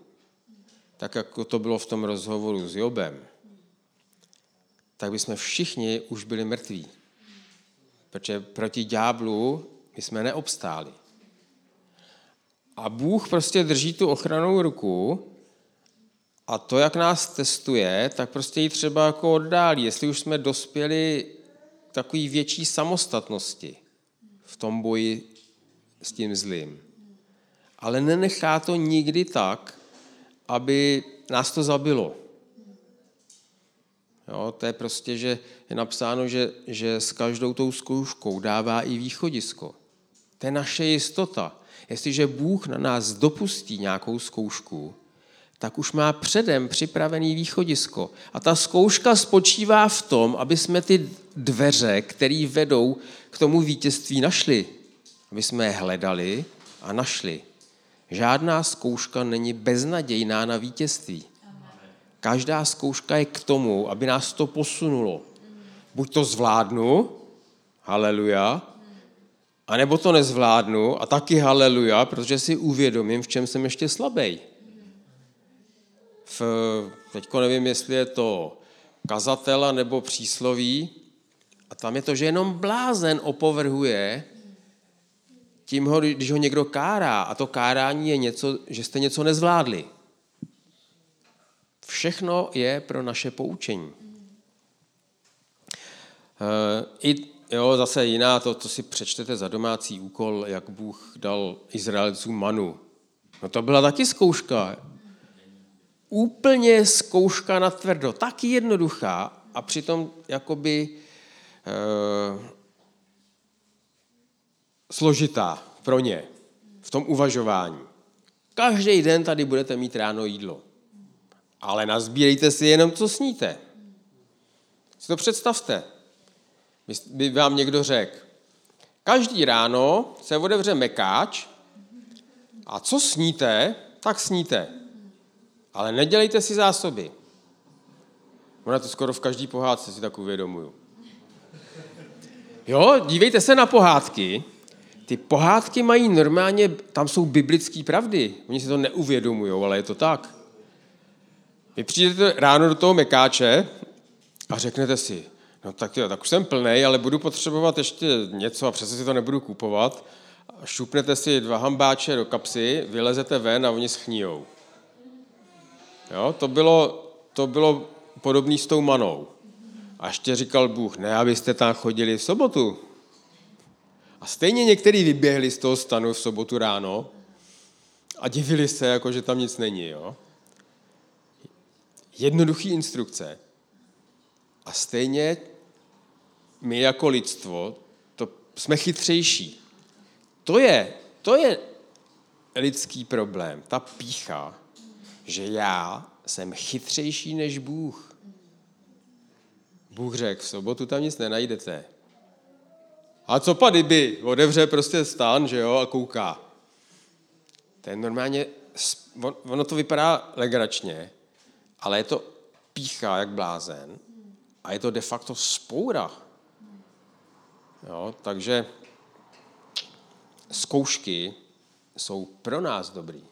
tak jako to bylo v tom rozhovoru s Jobem, tak bychom všichni už byli mrtví. Protože proti ďáblu my jsme neobstáli. A Bůh prostě drží tu ochranou ruku a to, jak nás testuje, tak prostě ji třeba jako oddálí. Jestli už jsme dospěli takový větší samostatnosti v tom boji s tím zlým. Ale nenechá to nikdy tak, aby nás to zabilo. Jo, to je prostě, že je napsáno, že, že s každou tou zkouškou dává i východisko. To je naše jistota. Jestliže Bůh na nás dopustí nějakou zkoušku, tak už má předem připravený východisko. A ta zkouška spočívá v tom, aby jsme ty dveře, které vedou k tomu vítězství, našli. Aby jsme je hledali a našli. Žádná zkouška není beznadějná na vítězství. Každá zkouška je k tomu, aby nás to posunulo. Buď to zvládnu, haleluja, anebo to nezvládnu a taky haleluja, protože si uvědomím, v čem jsem ještě slabý v, teďko nevím, jestli je to kazatela nebo přísloví a tam je to, že jenom blázen opovrhuje tím, ho, když ho někdo kárá a to kárání je něco, že jste něco nezvládli. Všechno je pro naše poučení. Eh, I jo, zase jiná, to, to si přečtete za domácí úkol, jak Bůh dal Izraelcům manu. No to byla taky zkouška. Úplně zkouška na tvrdo. Taky jednoduchá a přitom jakoby eh, složitá pro ně v tom uvažování. Každý den tady budete mít ráno jídlo. Ale nazbírejte si jenom, co sníte. Si to představte by vám někdo řekl, každý ráno se otevře mekáč a co sníte, tak sníte. Ale nedělejte si zásoby. Ona to skoro v každý pohádce si tak uvědomuju. Jo, dívejte se na pohádky. Ty pohádky mají normálně, tam jsou biblické pravdy. Oni si to neuvědomují, ale je to tak. Vy přijdete ráno do toho mekáče a řeknete si, No tak jo, tak už jsem plný, ale budu potřebovat ještě něco a přece si to nebudu kupovat. Šupnete si dva hambáče do kapsy, vylezete ven a oni schníjou. Jo, to bylo, to bylo podobné s tou manou. A ještě říkal Bůh, ne, abyste tam chodili v sobotu. A stejně někteří vyběhli z toho stanu v sobotu ráno a divili se, jako že tam nic není. Jo? Jednoduchý instrukce. A stejně my jako lidstvo to jsme chytřejší. To je, to je lidský problém, ta pícha, že já jsem chytřejší než Bůh. Bůh řekl, v sobotu tam nic nenajdete. A co pa kdyby? Odevře prostě stán, že jo, a kouká. To je normálně, ono to vypadá legračně, ale je to pícha jak blázen a je to de facto spoura Jo, takže zkoušky jsou pro nás dobrý.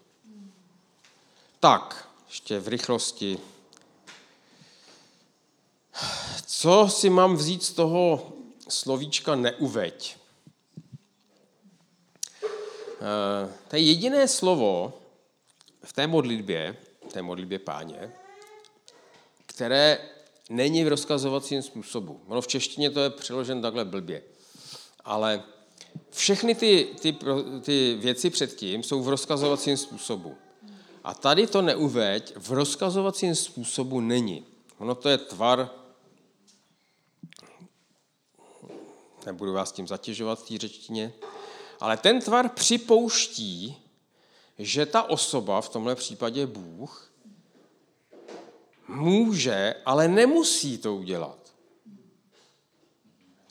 Tak, ještě v rychlosti. Co si mám vzít z toho slovíčka neuveď? Eh, to je jediné slovo v té modlitbě, v té modlitbě páně, které není v rozkazovacím způsobu. Ono v češtině to je přeložen takhle blbě. Ale všechny ty, ty, ty věci předtím jsou v rozkazovacím způsobu. A tady to neuveď, v rozkazovacím způsobu není. Ono to je tvar, nebudu vás tím zatěžovat v té řečtině, ale ten tvar připouští, že ta osoba, v tomhle případě Bůh, může, ale nemusí to udělat.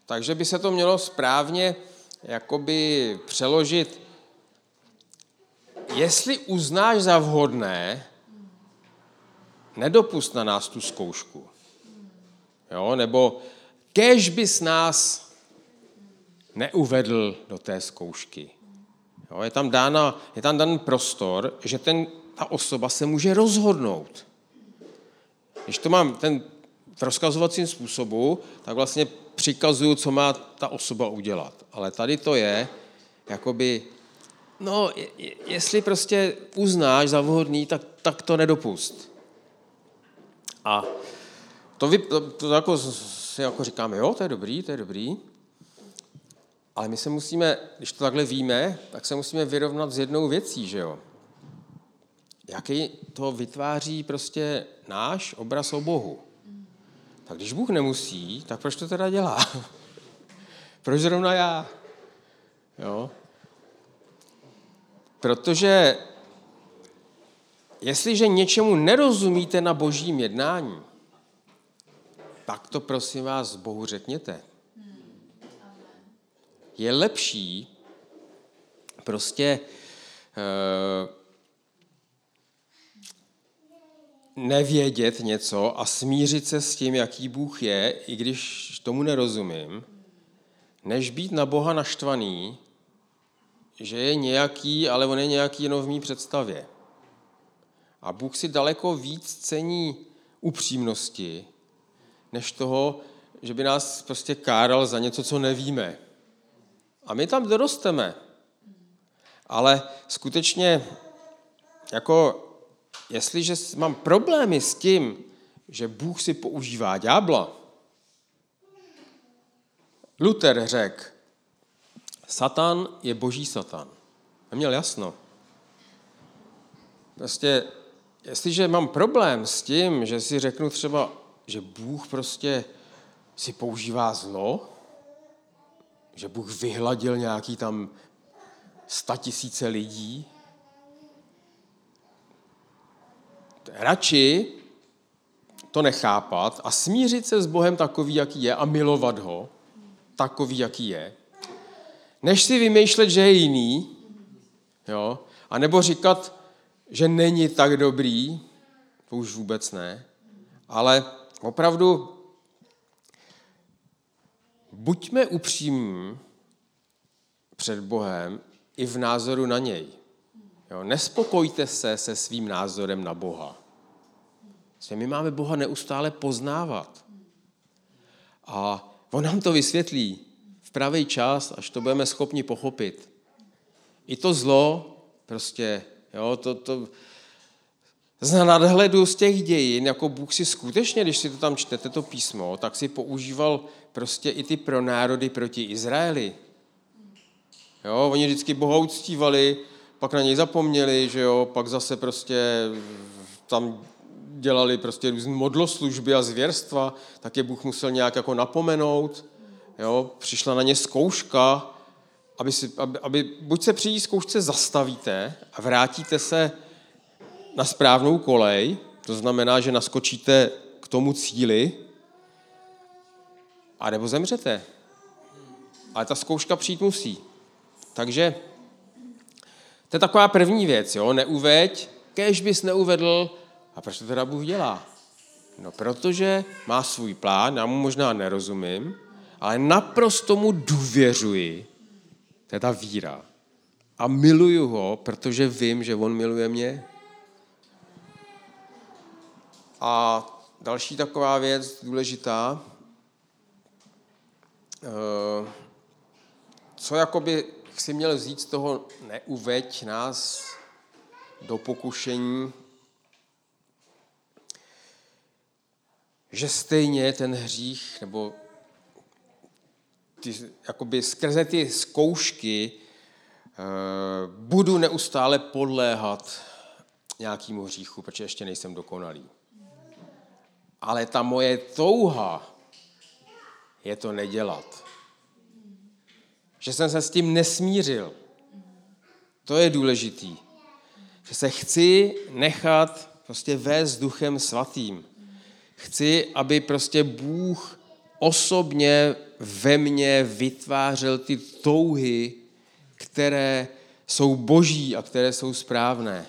Takže by se to mělo správně jakoby přeložit, jestli uznáš za vhodné, nedopust na nás tu zkoušku. Jo? Nebo kež bys nás neuvedl do té zkoušky. Jo? Je, tam dána, je tam dan prostor, že ten, ta osoba se může rozhodnout. Když to mám ten v rozkazovacím způsobu, tak vlastně přikazuju, co má ta osoba udělat. Ale tady to je, jakoby, no, jestli prostě uznáš za vhodný, tak, tak to nedopust. A to, vy, to, to jako, si jako říkáme, jo, to je dobrý, to je dobrý, ale my se musíme, když to takhle víme, tak se musíme vyrovnat s jednou věcí, že jo. Jaký to vytváří prostě náš obraz o Bohu. Tak když Bůh nemusí, tak proč to teda dělá? proč zrovna já? Jo? Protože jestliže něčemu nerozumíte na božím jednání, tak to prosím vás Bohu řekněte. Je lepší prostě uh, nevědět něco a smířit se s tím, jaký Bůh je, i když tomu nerozumím, než být na Boha naštvaný, že je nějaký, ale on je nějaký jenom v mý představě. A Bůh si daleko víc cení upřímnosti, než toho, že by nás prostě káral za něco, co nevíme. A my tam dorosteme. Ale skutečně, jako, jestliže mám problémy s tím, že Bůh si používá ďábla, Luther řekl, Satan je boží satan. Neměl jasno. Prostě, jestliže mám problém s tím, že si řeknu třeba, že Bůh prostě si používá zlo, že Bůh vyhladil nějaký tam tisíce lidí, radši to nechápat a smířit se s Bohem takový, jaký je a milovat ho, takový, jaký je, než si vymýšlet, že je jiný, jo, a nebo říkat, že není tak dobrý, to už vůbec ne, ale opravdu buďme upřímní před Bohem i v názoru na něj. Jo, nespokojte se se svým názorem na Boha. My máme Boha neustále poznávat. A on nám to vysvětlí v pravý čas, až to budeme schopni pochopit. I to zlo, prostě, jo, to, to, z nadhledu z těch dějin, jako Bůh si skutečně, když si to tam čtete, to písmo, tak si používal prostě i ty pronárody proti Izraeli. Jo, oni vždycky Boha uctívali, pak na něj zapomněli, že jo, pak zase prostě tam dělali prostě různé modloslužby a zvěrstva, tak je Bůh musel nějak jako napomenout. Jo, přišla na ně zkouška, aby, si, aby, aby buď se při zkoušce zastavíte a vrátíte se na správnou kolej, to znamená, že naskočíte k tomu cíli, a nebo zemřete. Ale ta zkouška přijít musí. Takže to je taková první věc, jo? neuveď, kež bys neuvedl, a proč to teda Bůh dělá? No, protože má svůj plán, já mu možná nerozumím, ale naprosto mu důvěřuji. To je ta víra. A miluju ho, protože vím, že on miluje mě. A další taková věc důležitá, eh, co jakoby si měl vzít z toho neuveď nás do pokušení, že stejně ten hřích, nebo ty, jakoby skrze ty zkoušky eh, budu neustále podléhat nějakému hříchu, protože ještě nejsem dokonalý. Ale ta moje touha je to nedělat. Že jsem se s tím nesmířil. To je důležitý. Že se chci nechat prostě vést duchem svatým. Chci, aby prostě Bůh osobně ve mně vytvářel ty touhy, které jsou boží a které jsou správné.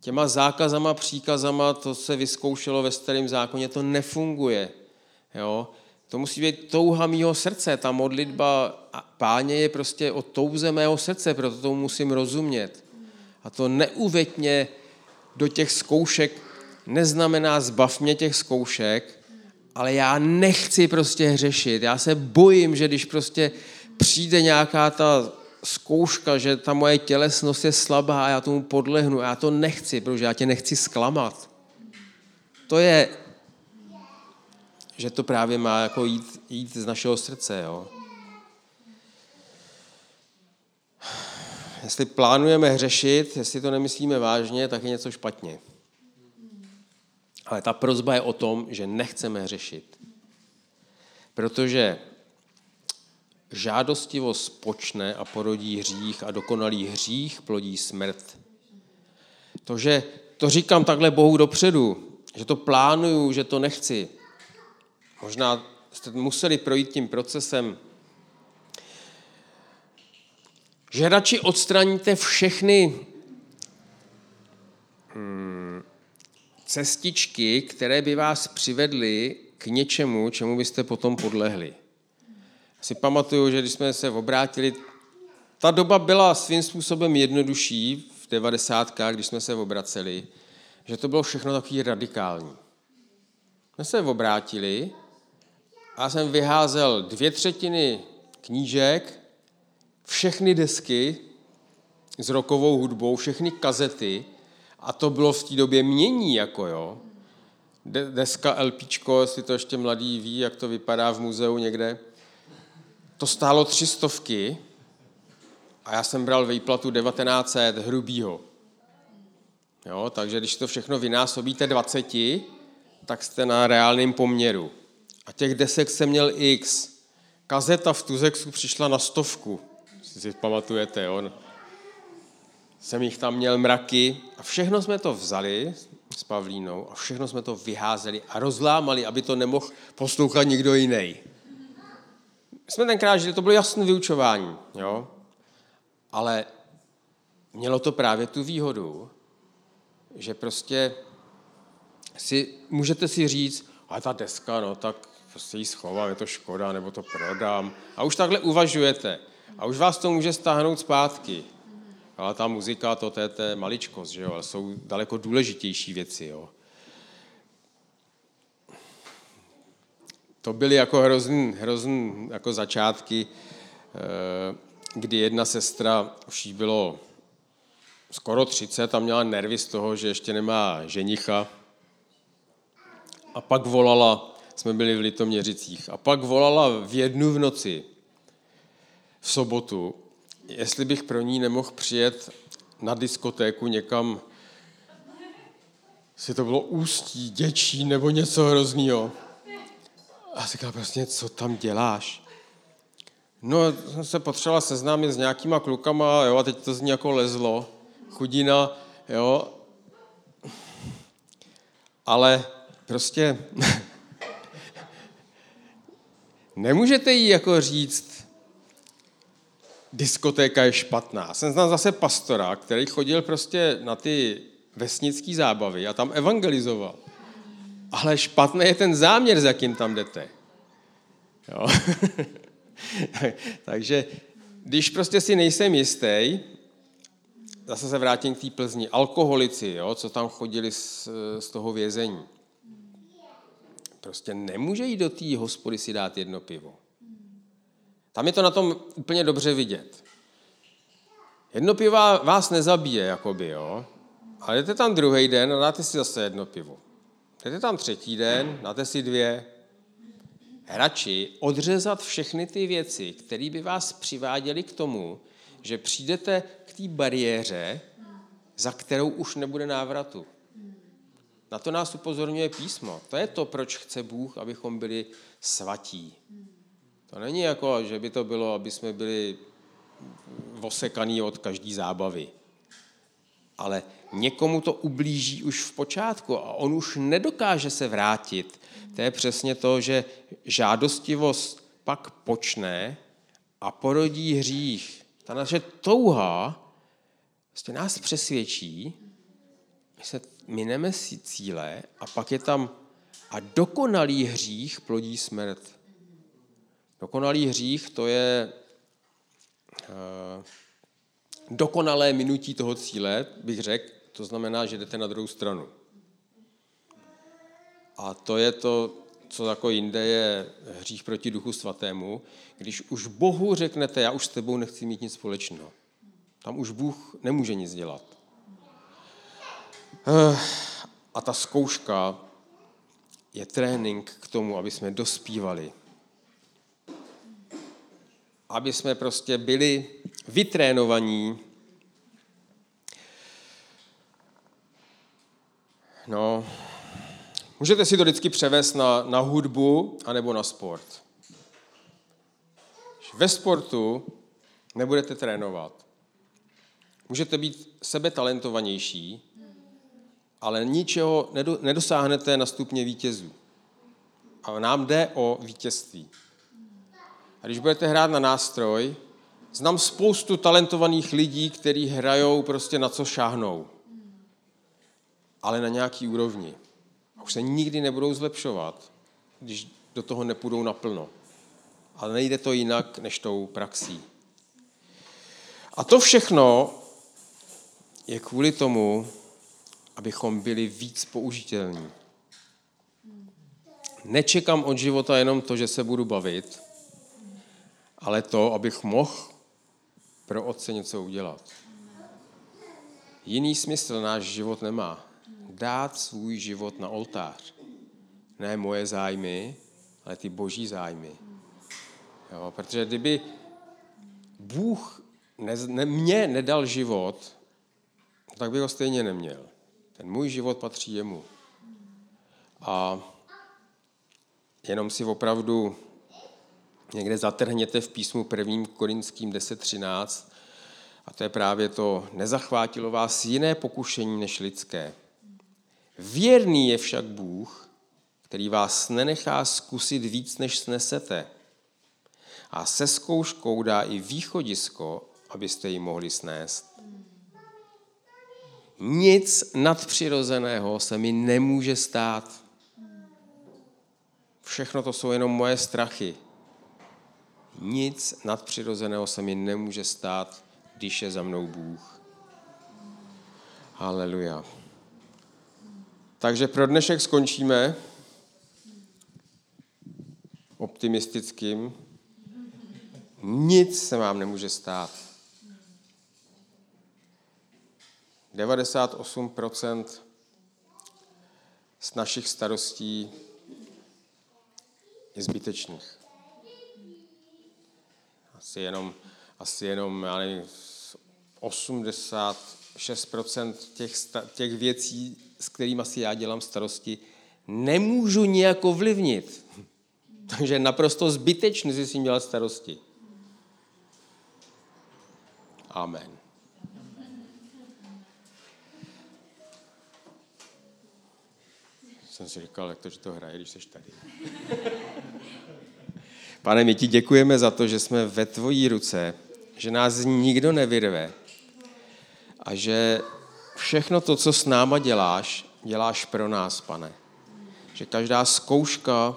Těma zákazama, příkazama, to se vyzkoušelo ve starém zákoně, to nefunguje. Jo? To musí být touha mýho srdce. Ta modlitba páně je prostě o touze mého srdce, proto tomu musím rozumět. A to neuveď mě do těch zkoušek neznamená zbav mě těch zkoušek, ale já nechci prostě hřešit. Já se bojím, že když prostě přijde nějaká ta zkouška, že ta moje tělesnost je slabá a já tomu podlehnu. Já to nechci, protože já tě nechci zklamat. To je, že to právě má jako jít, jít z našeho srdce. Jo? Jestli plánujeme hřešit, jestli to nemyslíme vážně, tak je něco špatně. Ale ta prozba je o tom, že nechceme hřešit. Protože žádostivost počne a porodí hřích a dokonalý hřích plodí smrt. To, že to říkám takhle Bohu dopředu, že to plánuju, že to nechci. Možná jste museli projít tím procesem, že radši odstraníte všechny hmm, cestičky, které by vás přivedly k něčemu, čemu byste potom podlehli. Si pamatuju, že když jsme se obrátili, ta doba byla svým způsobem jednodušší v 90. když jsme se obraceli, že to bylo všechno takový radikální. jsme se obrátili a jsem vyházel dvě třetiny knížek, všechny desky s rokovou hudbou, všechny kazety a to bylo v té době mění, jako jo. Deska LPčko, jestli to ještě mladý ví, jak to vypadá v muzeu někde. To stálo tři stovky a já jsem bral výplatu 1900 hrubýho. Jo, takže když to všechno vynásobíte 20, tak jste na reálném poměru. A těch desek jsem měl x. Kazeta v Tuzexu přišla na stovku, si pamatujete, jo? Jsem jich tam měl mraky a všechno jsme to vzali s Pavlínou a všechno jsme to vyházeli a rozlámali, aby to nemohl poslouchat nikdo jiný. Jsme tenkrát že to bylo jasné vyučování, jo? ale mělo to právě tu výhodu, že prostě si, můžete si říct, a ta deska, no tak prostě ji schovám, je to škoda, nebo to prodám. A už takhle uvažujete. A už vás to může stáhnout zpátky. Ale ta muzika, to, to je, to je maličkost, že jo? ale jsou daleko důležitější věci. Jo? To byly jako hrozný, hrozný jako začátky, eh, kdy jedna sestra, už jí bylo skoro 30 a měla nervy z toho, že ještě nemá ženicha. A pak volala, jsme byli v Litoměřicích, a pak volala v jednu v noci, v sobotu, jestli bych pro ní nemohl přijet na diskotéku někam, jestli to bylo Ústí, Děčí nebo něco hroznýho. A říkala prostě, co tam děláš? No, jsem se potřebovala seznámit s nějakýma klukama, jo, a teď to z ní jako lezlo chudina, jo. Ale prostě nemůžete jí jako říct, diskotéka je špatná. Jsem znal zase pastora, který chodil prostě na ty vesnické zábavy a tam evangelizoval. Ale špatný je ten záměr, s jakým tam jdete. Jo? Takže když prostě si nejsem jistý, zase se vrátím k té Plzni, alkoholici, jo, co tam chodili z, z toho vězení. Prostě nemůže jít do té hospody si dát jedno pivo. Tam je to na tom úplně dobře vidět. Jedno pivo vás nezabije, jakoby, jo, ale jdete tam druhý den a dáte si zase jedno pivo. Jdete tam třetí den, dáte si dvě. Radši odřezat všechny ty věci, které by vás přiváděly k tomu, že přijdete k té bariéře, za kterou už nebude návratu. Na to nás upozorňuje písmo. To je to, proč chce Bůh, abychom byli svatí. To není jako, že by to bylo, aby jsme byli osekaný od každé zábavy. Ale někomu to ublíží už v počátku a on už nedokáže se vrátit. To je přesně to, že žádostivost pak počne a porodí hřích ta naše touha vlastně nás přesvědčí, my se mineme si cíle a pak je tam a dokonalý hřích plodí smrt. Dokonalý hřích to je uh, dokonalé minutí toho cíle, bych řekl, to znamená, že jdete na druhou stranu. A to je to, co jako jinde je hřích proti duchu svatému, když už Bohu řeknete, já už s tebou nechci mít nic společného. Tam už Bůh nemůže nic dělat. Eh, a ta zkouška je trénink k tomu, aby jsme dospívali. Aby jsme prostě byli vytrénovaní No, Můžete si to vždycky převést na, na hudbu anebo na sport. Ve sportu nebudete trénovat. Můžete být sebe talentovanější, ale ničeho nedosáhnete na stupně vítězů. A nám jde o vítězství. A když budete hrát na nástroj, znám spoustu talentovaných lidí, kteří hrajou prostě na co šáhnou. Ale na nějaký úrovni už se nikdy nebudou zlepšovat, když do toho nepůjdou naplno. Ale nejde to jinak než tou praxí. A to všechno je kvůli tomu, abychom byli víc použitelní. nečekám od života jenom to, že se budu bavit, ale to, abych mohl pro Otce něco udělat. Jiný smysl náš život nemá. Dát svůj život na oltář. Ne moje zájmy, ale ty boží zájmy. Jo, protože kdyby Bůh ne, ne, mě nedal život, tak bych ho stejně neměl. Ten můj život patří jemu. A jenom si opravdu někde zatrhněte v písmu 1. Korinským 10.13 a to je právě to, nezachvátilo vás jiné pokušení než lidské. Věrný je však Bůh, který vás nenechá zkusit víc, než snesete. A se zkouškou dá i východisko, abyste ji mohli snést. Nic nadpřirozeného se mi nemůže stát. Všechno to jsou jenom moje strachy. Nic nadpřirozeného se mi nemůže stát, když je za mnou Bůh. Haleluja. Takže pro dnešek skončíme optimistickým. Nic se vám nemůže stát. 98% z našich starostí je zbytečných. Asi jenom, asi jenom já nevím, 86% těch, těch věcí, s kterými si já dělám starosti, nemůžu nijak ovlivnit. Takže naprosto zbytečný si s tím dělat starosti. Amen. Jsem si říkal, jak to, že to hraje, když jsi tady. Pane, my ti děkujeme za to, že jsme ve tvojí ruce, že nás nikdo nevyrve a že všechno to, co s náma děláš, děláš pro nás, pane. Že každá zkouška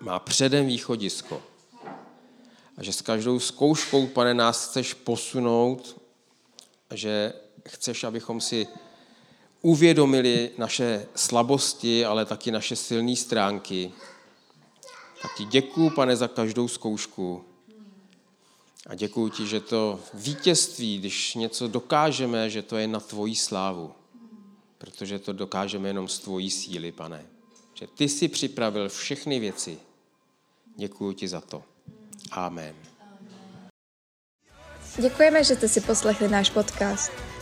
má předem východisko. A že s každou zkouškou, pane, nás chceš posunout, že chceš, abychom si uvědomili naše slabosti, ale taky naše silné stránky. Tak ti děkuju, pane, za každou zkoušku. A děkuji ti, že to vítězství, když něco dokážeme, že to je na tvoji slávu. Protože to dokážeme jenom z tvojí síly, pane. Že ty jsi připravil všechny věci. Děkuji ti za to. Amen. Děkujeme, že jste si poslechli náš podcast.